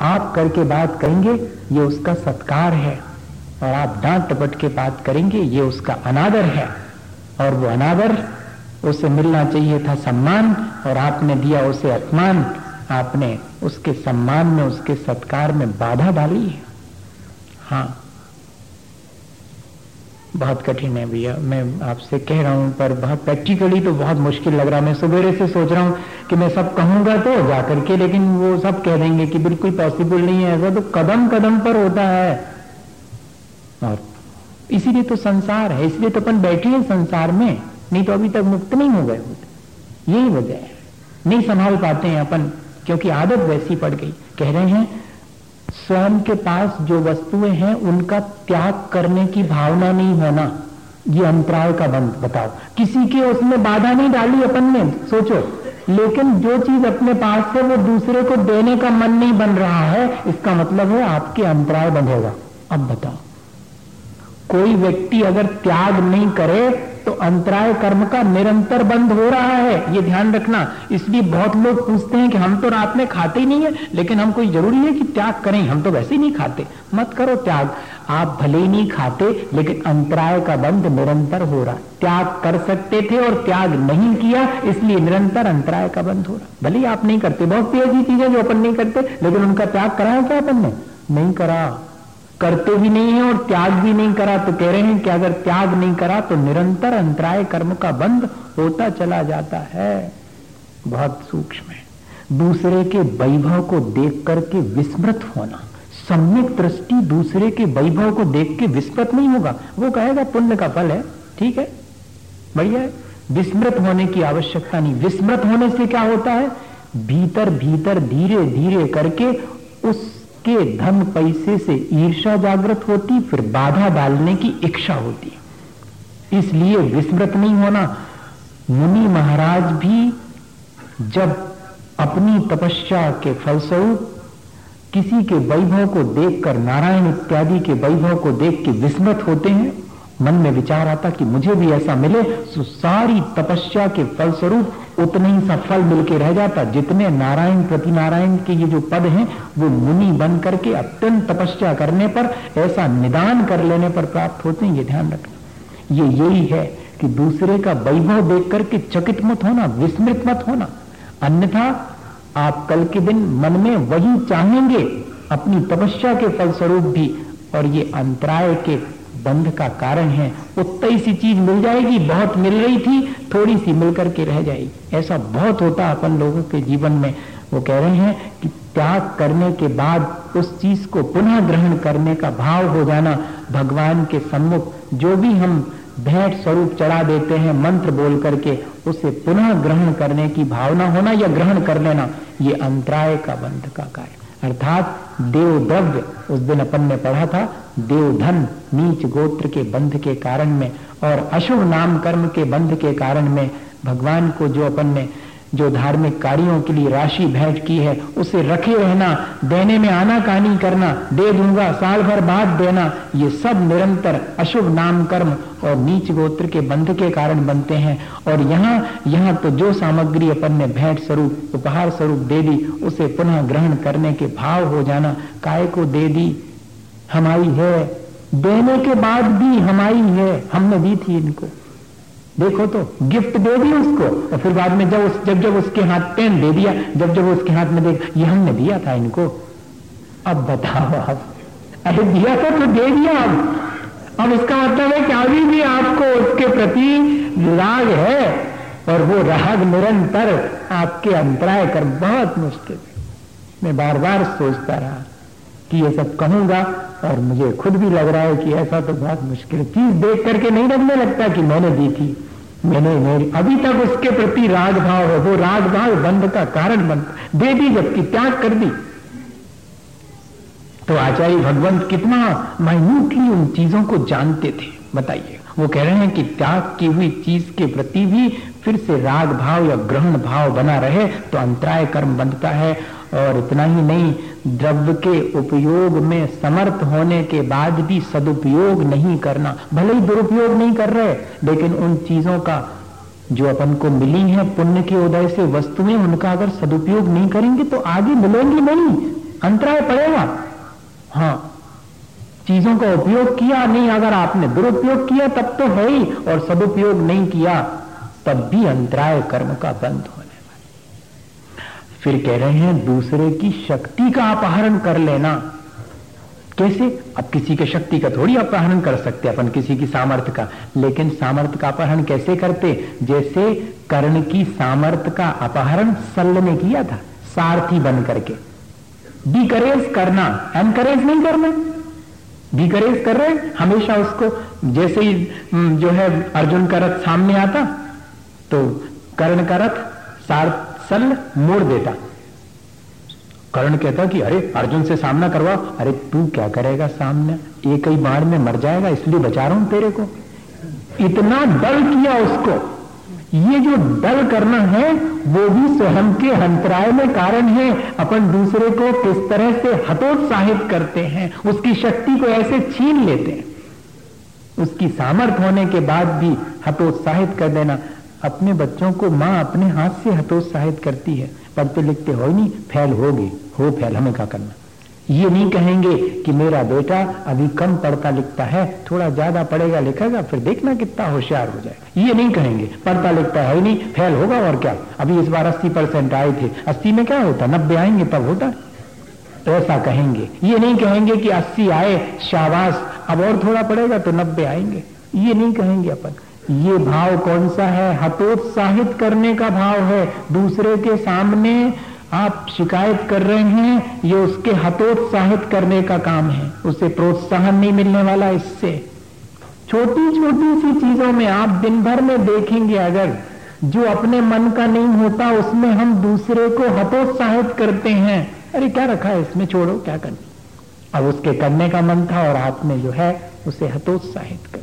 आप करके बात करेंगे, ये उसका सत्कार है। और आप डांट टपट के बात करेंगे, ये उसका अनादर है। और वो अनादर, उसे मिलना चाहिए था सम्मान, और आपने दिया उसे अपमान, आपने उसके सम्मान में, उसके सत्कार में बाधा डाली। है हाँ बहुत कठिन है भैया। मैं आपसे कह रहा हूँ, पर बहुत प्रैक्टिकली तो बहुत मुश्किल लग रहा है। मैं सवेरे से सोच रहा हूँ कि मैं सब कहूँगा तो जाकर के लेकिन वो सब कह देंगे कि बिल्कुल पॉसिबल नहीं है। ऐसा तो कदम कदम पर होता है। और इसीलिए तो संसार है। इसलिए तो अपन बैठे हैं संसार में। नहीं तो अभी तक मुक्त नहीं हो गए होते। यही वजह है। नहीं संभाल पाते हैं अपन, क्योंकि आदत वैसी पड़ गई। कह रहे हैं स्वयं के पास जो वस्तुएँ हैं, उनका त्याग करने की भावना नहीं होना। ये अंतराय का बंद बताओ। किसी के उसमें बाधा नहीं डाली अपन ने, सोचो। लेकिन जो चीज़ अपने पास है, वो दूसरे को देने का मन नहीं बन रहा है। इसका मतलब है, आपके अंतराय बंधेगा अब बताओ। कोई व्यक्ति अगर त्याग नहीं करे तो अंतराय कर्म का निरंतर बंद हो रहा है, ये ध्यान रखना। इसलिए बहुत लोग पूछते हैं कि हम तो रात में खाते ही नहीं है, लेकिन हम कोई ज़रूरी है कि त्याग करें, हम तो वैसे ही नहीं खाते। मत करो त्याग। आप भले ही नहीं खाते, लेकिन अंतराय का बंद निरंतर हो रहा। त्याग कर सकते थे और त्याग नहीं किया, इसलिए निरंतर अंतराय का बंद हो रहा। भले ही आप नहीं करते, बहुत सी ऐसी चीज़ें जो अपन नहीं करते, लेकिन उनका त्याग कराया क्या अपन ने? नहीं करा। करते भी नहीं है और त्याग भी नहीं करा तो कह रहे हैं कि अगर त्याग नहीं करा तो निरंतर अंतराय कर्म का बंद होता चला जाता है। बहुत सूक्ष्म है। दूसरे के वैभव को देख करके विस्मृत होना। सम्यक दृष्टि दूसरे के वैभव को देख के विस्मृत नहीं होगा। वो कहेगा, पुण्य का फल है। ठीक है? बढ़िया है। विस्मृत होने की आवश्यकता नहीं। विस्मृत होने से क्या होता है? भीतर भीतर धीरे धीरे करके उसके धन पैसे से ईर्षा जागृत होती, फिर बाधा डालने की इच्छा होती। इसलिए विस्मृत नहीं होना। मुनि महाराज भी जब अपनी तपस्या के फलस्वरूप किसी के वैभव को देखकर, नारायण इत्यादि के वैभव को देख के विस्मृत होते हैं, मन में विचार आता कि मुझे भी ऐसा मिले तो सारी तपस्या के फलस्वरूप उतने ही सा फल मिलके रह जाता। जितने नारायण प्रति नारायण के ये जो पद हैं, वो मुनि बन करके अत्यंत तपस्या करने पर, ऐसा निदान कर लेने पर प्राप्त होते हैं, ये ध्यान रखना। ये यही है कि दूसरे का वैभव देख करके चकित मत होना, विस्मृत मत होना। अन्यथा, आप कल के दिन मन में वही चाहेंगे, अपनी तपस्या के फलस्वरूप भी, और ये अंतराय के बंध का कारण है। उतनी सी चीज़ मिल जाएगी, बहुत मिल रही थी, थोड़ी सी मिलकर के रह जाएगी। ऐसा बहुत होता अपन लोगों के जीवन में। वो कह रहे हैं कि त्याग करने के बाद उस चीज़ को पुनः ग्रहण करने का भाव हो जाना भगवान के सम्मुख। जो भी हम भेंट स्वरूप चढ़ा देते हैं, मंत्र बोल करके, उसे पुनः ग्रहण करने की भावना होना या ग्रहण कर लेना, ये अंतराय का बंध का कार्य अर्थात देव द्रव्य उस दिन अपन ने पढ़ा था, देवधन, नीच गोत्र के बंध के कारण में और अशुभ नाम कर्म के बंध के कारण में भगवान को जो अपन ने जो धार्मिक कार्यों के लिए राशि भेंट की है, उसे रखे रहना, देने में आना कहानी करना, दे दूँगा, साल भर बाद देना, ये सब निरंतर अशुभ नाम कर्म और नीच गोत्र के बंध के कारण बनते हैं। और यहाँ यहाँ तो जो सामग्री अपन ने भेंट स्वरूप, उपहार स्वरूप दे दी, उसे पुनः ग्रहण करने के भाव हो जाना, काय को दे दी? हमारी है। देने के बाद भी हमारी है। हमने दी थी इनको। देखो तो गिफ्ट दे दिया उसको। और फिर बाद में जब उस, जब जब उसके हाथ पेन दे दिया, जब जब उसके हाथ में देख, ये हमने दिया था इनको। अब बताओ आप। अरे दिया था तो दे दिया अब अब इसका मतलब है कि अभी भी आपको उसके प्रति राग है, और वो राग निरंतर आपके अंतराय कर बहुत मुश्किल मैं बार बार सोचता रहा कि ये सब कहूँगा और मुझे खुद भी लग रहा है कि ऐसा तो बहुत मुश्किल चीज़ देख करके नहीं लगने लगता कि मैंने दी थी। मैंने मेरी, अभी तक उसके प्रति राग भाव है। वो राग भाव बंद का कारण बन, दे दी जबकि त्याग कर दी। तो आचार्य भगवंत कितना माइन्यूटली उन चीज़ों को जानते थे, बताइए। वो कह रहे हैं कि त्याग की हुई चीज़ के प्रति भी फिर से राग भाव या ग्रहण भाव बना रहे तो अंतराय कर्म बनता है। और इतना ही नहीं, द्रव्य के उपयोग में समर्थ होने के बाद भी सदुपयोग नहीं करना। भले ही दुरुपयोग नहीं कर रहे, लेकिन उन चीज़ों का जो अपन को मिली है, पुण्य के उदय से वस्तुएँ, उनका अगर सदुपयोग नहीं करेंगे तो आगे मिलेंगी नहीं। अंतराय पड़ेगा। हाँ चीज़ों का उपयोग किया नहीं, अगर आपने दुरुपयोग किया, तब तो है ही, और सदुपयोग नहीं किया, तब भी अंतराय कर्म का बंद हो फिर कह रहे हैं, दूसरे की शक्ति का अपहरण कर लेना। कैसे? अब किसी के शक्ति का थोड़ी अपहरण कर सकते अपन किसी की सामर्थ्य का। लेकिन सामर्थ्य का अपहरण कैसे करते? जैसे कर्ण की सामर्थ्य का अपहरण सल्ल ने किया था, सारथी बन करके। डिकरेज करना एनकरेज नहीं करना। डिकरेज कर रहे हमेशा उसको, जैसे ही जो है, अर्जुन का रथ सामने आता तो कर्ण का रथ सारथ सल मोड़ देता। कर्ण कहता कि अरे, अर्जुन से सामना करवा। अरे, तू क्या करेगा सामने? एक ही बाढ़ में मर जाएगा, इसलिए बचा रहा हूँ तेरे को। इतना डल किया उसको। ये जो डल करना है, वो भी स्वयं के अंतराय में कारण है। अपन दूसरे को किस तरह से हतोत्साहित करते हैं, उसकी शक्ति को ऐसे छीन लेते हैं। उसकी सामर्थ होने के बाद भी हतोत्साहित कर देना। अपने बच्चों को माँ अपने हाथ से हतोत्साहित करती है। पढ़ते लिखते हो नहीं, फैल होगे। हो फैल, हमें क्या करना? ये नहीं कहेंगे कि मेरा बेटा अभी कम पढ़ता लिखता है, थोड़ा ज़्यादा पढ़ेगा लिखेगा, फिर देखना कितना होशियार हो जाएगा ये नहीं कहेंगे, पढ़ता लिखता है नहीं, फैल होगा और क्या? अभी इस बार अस्सी परसेंट आए थे, अस्सी में क्या होता? नब्बे आएँगे, तब होता। तो ऐसा कहेंगे। ये नहीं कहेंगे कि अस्सी आए, शाबाश, अब और थोड़ा पड़ेगा तो नब्बे आएँगे। ये नहीं कहेंगे अपन। ये भाव कौन सा है? हतोत्साहित करने का भाव है। दूसरे के सामने आप शिकायत कर रहे हैं, ये उसके हतोत्साहित करने का काम है। उसे प्रोत्साहन नहीं मिलने वाला इससे। छोटी छोटी सी चीज़ों में आप दिन भर में देखेंगे अगर, जो अपने मन का नहीं होता, उसमें हम दूसरे को हतोत्साहित करते हैं। अरे, क्या रखा है इसमें? छोड़ो, क्या करना? अब उसके करने का मन था और आपने जो है, उसे हतोत्साहित कर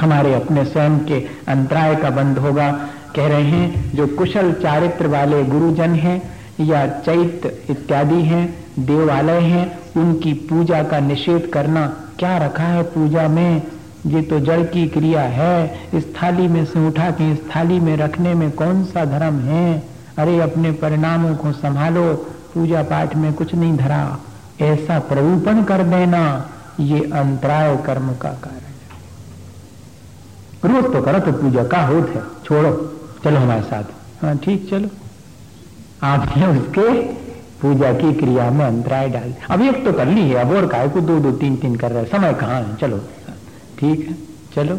हमारे अपने स्वयं के अंतराय का बंद होगा। कह रहे हैं, जो कुशल चारित्र वाले गुरुजन हैं या चैत्य इत्यादि हैं, देवालय हैं, उनकी पूजा का निषेध करना क्या रखा है पूजा में? ये तो जड़ की क्रिया है। इस थाली में से उठा के, इस थाली में रखने में कौन सा धर्म है? अरे, अपने परिणामों को संभालो। पूजा पाठ में कुछ नहीं धरा। ऐसा प्ररूपण कर देना। ये अंतराय कर्म का कारण रोज तो करो तो पूजा का है। छोड़ो, चलो हमारे साथ। हाँ ठीक, चलो। आपने उसके पूजा की क्रिया में अंतराय डाल। अब एक तो कर ली है, अब और काय को दो दो, तीन तीन कर रहे समय कहाँ है? चलो। ठीक है, चलो।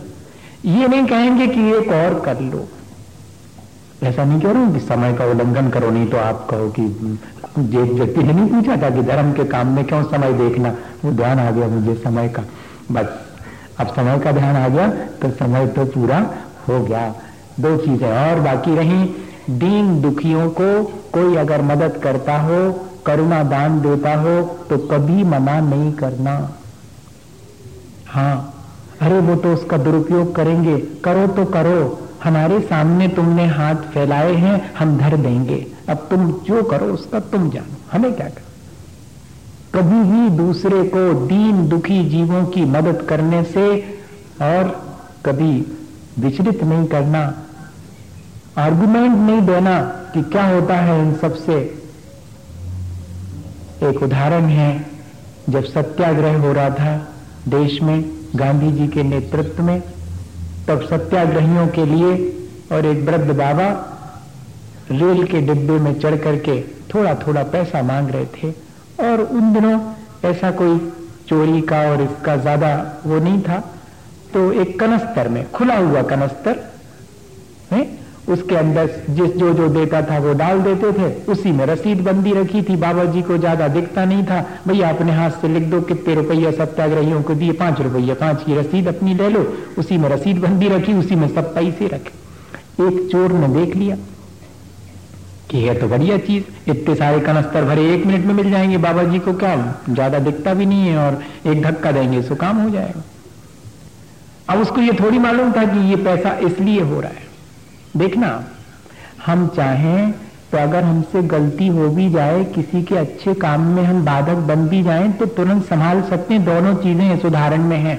ये नहीं कहेंगे कि एक और कर लो। ऐसा नहीं कह रहा हूँ कि समय का उल्लंघन करो, नहीं तो आप कहो कि एक व्यक्ति ने नहीं पूछा था कि धर्म के काम में क्यों समय देखना? वो ध्यान आ गया मुझे, समय का। बस। अब समय का ध्यान आ गया तो समय तो पूरा हो गया। दो चीज़ें और बाकी रही। दीन दुखियों को कोई अगर मदद करता हो, करुणा दान देता हो तो कभी मना नहीं करना। हाँ अरे वो तो उसका दुरुपयोग करेंगे। करो तो करो। हमारे सामने तुमने हाथ फैलाए हैं, हम धर देंगे। अब तुम जो करो, उसका तुम जानो। हमें क्या कर कभी भी दूसरे को दीन दुखी जीवों की मदद करने से और कभी विचलित नहीं करना। आर्गुमेंट नहीं देना कि क्या होता है इन सबसे एक उदाहरण है, जब सत्याग्रह हो रहा था देश में, गांधी जी के नेतृत्व में, तब सत्याग्रहियों के लिए और एक वृद्ध बाबा रेल के डिब्बे में चढ़ करके थोड़ा थोड़ा पैसा मांग रहे थे। और उन दिनों ऐसा कोई चोरी का और इसका ज़्यादा वो नहीं था। तो एक कनस्तर में, खुला हुआ कनस्तर, है? उसके अंदर जिस जो जो देता था वो डाल देते थे। उसी में रसीद बंदी रखी थी। बाबा जी को ज़्यादा दिखता नहीं था। भैया, अपने हाथ से लिख दो, कितने रुपया सत्याग्रहियों को दिए? पाँच रुपया, पाँच की रसीद अपनी ले लो। उसी में रसीद बंदी रखी, उसी में सब पैसे रखे। एक चोर ने देख लिया। कि है तो बढ़िया चीज़। इतने सारे कनस्तर भरे एक मिनट में मिल जाएँगे। बाबा जी को क्या ज़्यादा दिखता भी नहीं है और एक धक्का देंगे, सो काम हो जाएगा। अब उसको ये थोड़ी मालूम था कि ये पैसा इसलिए हो रहा है। देखना, हम चाहें तो अगर हमसे गलती हो भी जाए, किसी के अच्छे काम में हम बाधक बन भी जाए तो तुरंत संभाल सकते हैं। दोनों चीज़ें इस उदाहरण में है।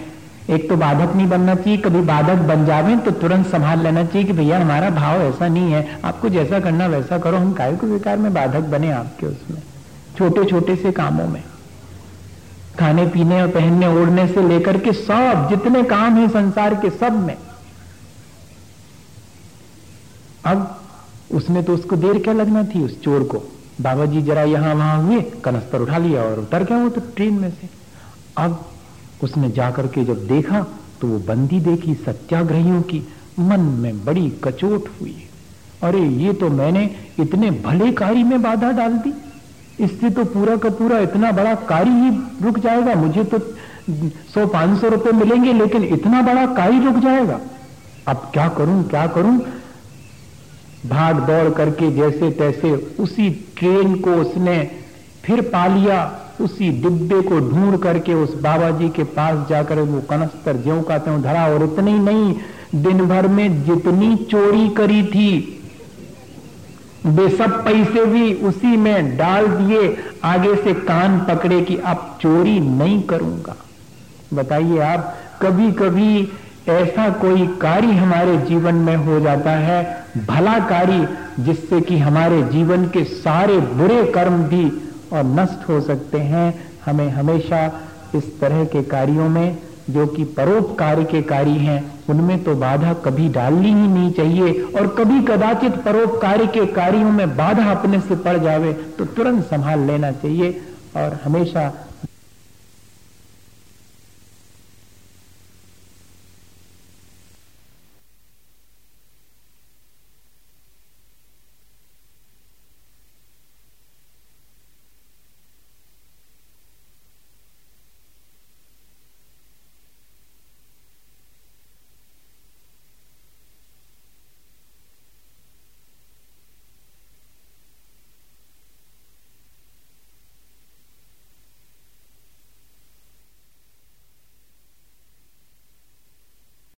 एक तो बाधक नहीं बनना चाहिए, कभी बाधक बन जावे तो तुरंत संभाल लेना चाहिए कि भैया हमारा भाव ऐसा नहीं है, आपको जैसा करना वैसा करो, हम काय को विकार में बाधक बने आपके उसमें छोटे छोटे से कामों में। खाने, पीने और पहनने, ओढ़ने से लेकर के सब, जितने काम है संसार के सब में। अब उसने तो उसको देर क्या लगना थी उस चोर को? बाबा जी जरा यहाँ वहाँ हुए, कनस्तर उठा लिया और उतर गया वो तो ट्रेन में से। अब उसने जाकर के जब देखा तो वो बंदी देखी सत्याग्रहियों की। मन में बड़ी कचोट हुई। अरे, ये तो मैंने इतने भले कार्य में बाधा डाल दी। इससे तो पूरा का पूरा इतना बड़ा कार्य ही रुक जाएगा। मुझे तो सौ पाँच सौ रुपए मिलेंगे, लेकिन इतना बड़ा कार्य रुक जाएगा। अब क्या करूँ क्या करूँ? भाग दौड़ करके जैसे तैसे उसी ट्रेन को उसने फिर पा लिया। उसी डिब्बे को ढूंढ करके उस बाबा जी के पास जाकर वो कनस्तर ज्यो का त्यों धरा और इतनी नहीं दिन भर में जितनी चोरी करी थी वे सब पैसे भी उसी में डाल दिए, आगे से कान पकड़े कि अब चोरी नहीं करूँगा। बताइए आप कभी कभी ऐसा कोई कार्य हमारे जीवन में हो जाता है, भला कार्य, जिससे कि हमारे जीवन के सारे बुरे कर्म भी और नष्ट हो सकते हैं हमें हमेशा इस तरह के कार्यों में, जो कि परोपकार के कार्य हैं, उनमें तो बाधा कभी डालनी ही नहीं चाहिए। और कभी कदाचित परोपकार के कार्यों में बाधा अपने से पड़ जावे तो तुरंत संभाल लेना चाहिए। और हमेशा